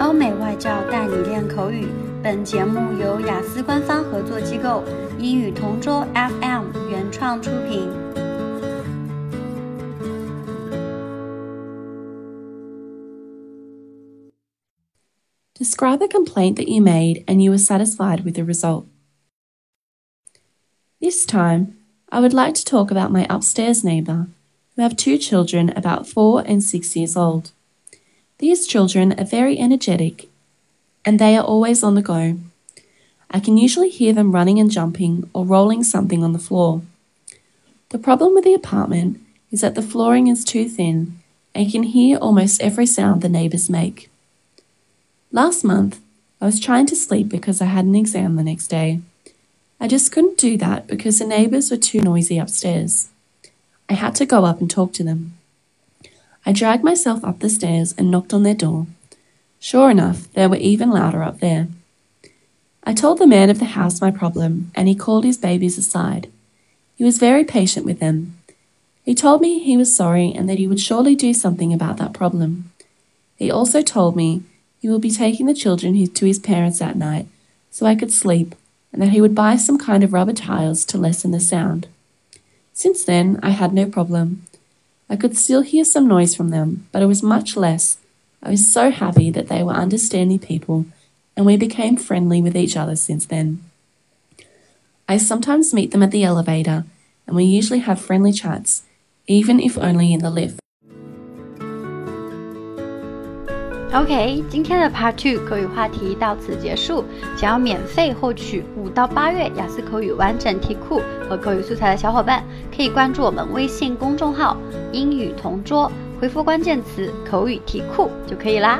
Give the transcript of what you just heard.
欧美外教带你练口语。本节目由雅思官方合作机构英语同桌 FM 原创出品。Describe a complaint that you made and you were satisfied with the result. This time, I would like to talk about my upstairs neighbour, who have two children about four and six years old. These children are very energetic and they are always on the go. I can usually hear them running and jumping or rolling something on the floor. The problem with the apartment is that the flooring is too thin and can hear almost every sound the neighbours make. Last month, I was trying to sleep because I had an exam the next day. I just couldn't do that because the neighbours were too noisy upstairs. I had to go up and talk to them. I dragged myself up the stairs and knocked on their door. Sure enough, they were even louder up there. I told the man of the house my problem, and he called his babies aside. He was very patient with them. He told me he was sorry and that he would surely do something about that problem. He also told me he would be taking the children to his parents that night so I could sleep, and that he would buy some kind of rubber tiles to lessen the sound. Since then, I had no problem. I could still hear some noise from them, but it was much less. I was so happy that they were understanding people, and we became friendly with each other since then. I sometimes meet them at the elevator, and we usually have friendly chats, even if only in the lift. OK，今天的 Part Two 口语话题到此结束。想要免费获取五到八月雅思口语完整题库和口语素材的小伙伴，可以关注我们微信公众号“英语同桌”，回复关键词“口语题库”就可以啦。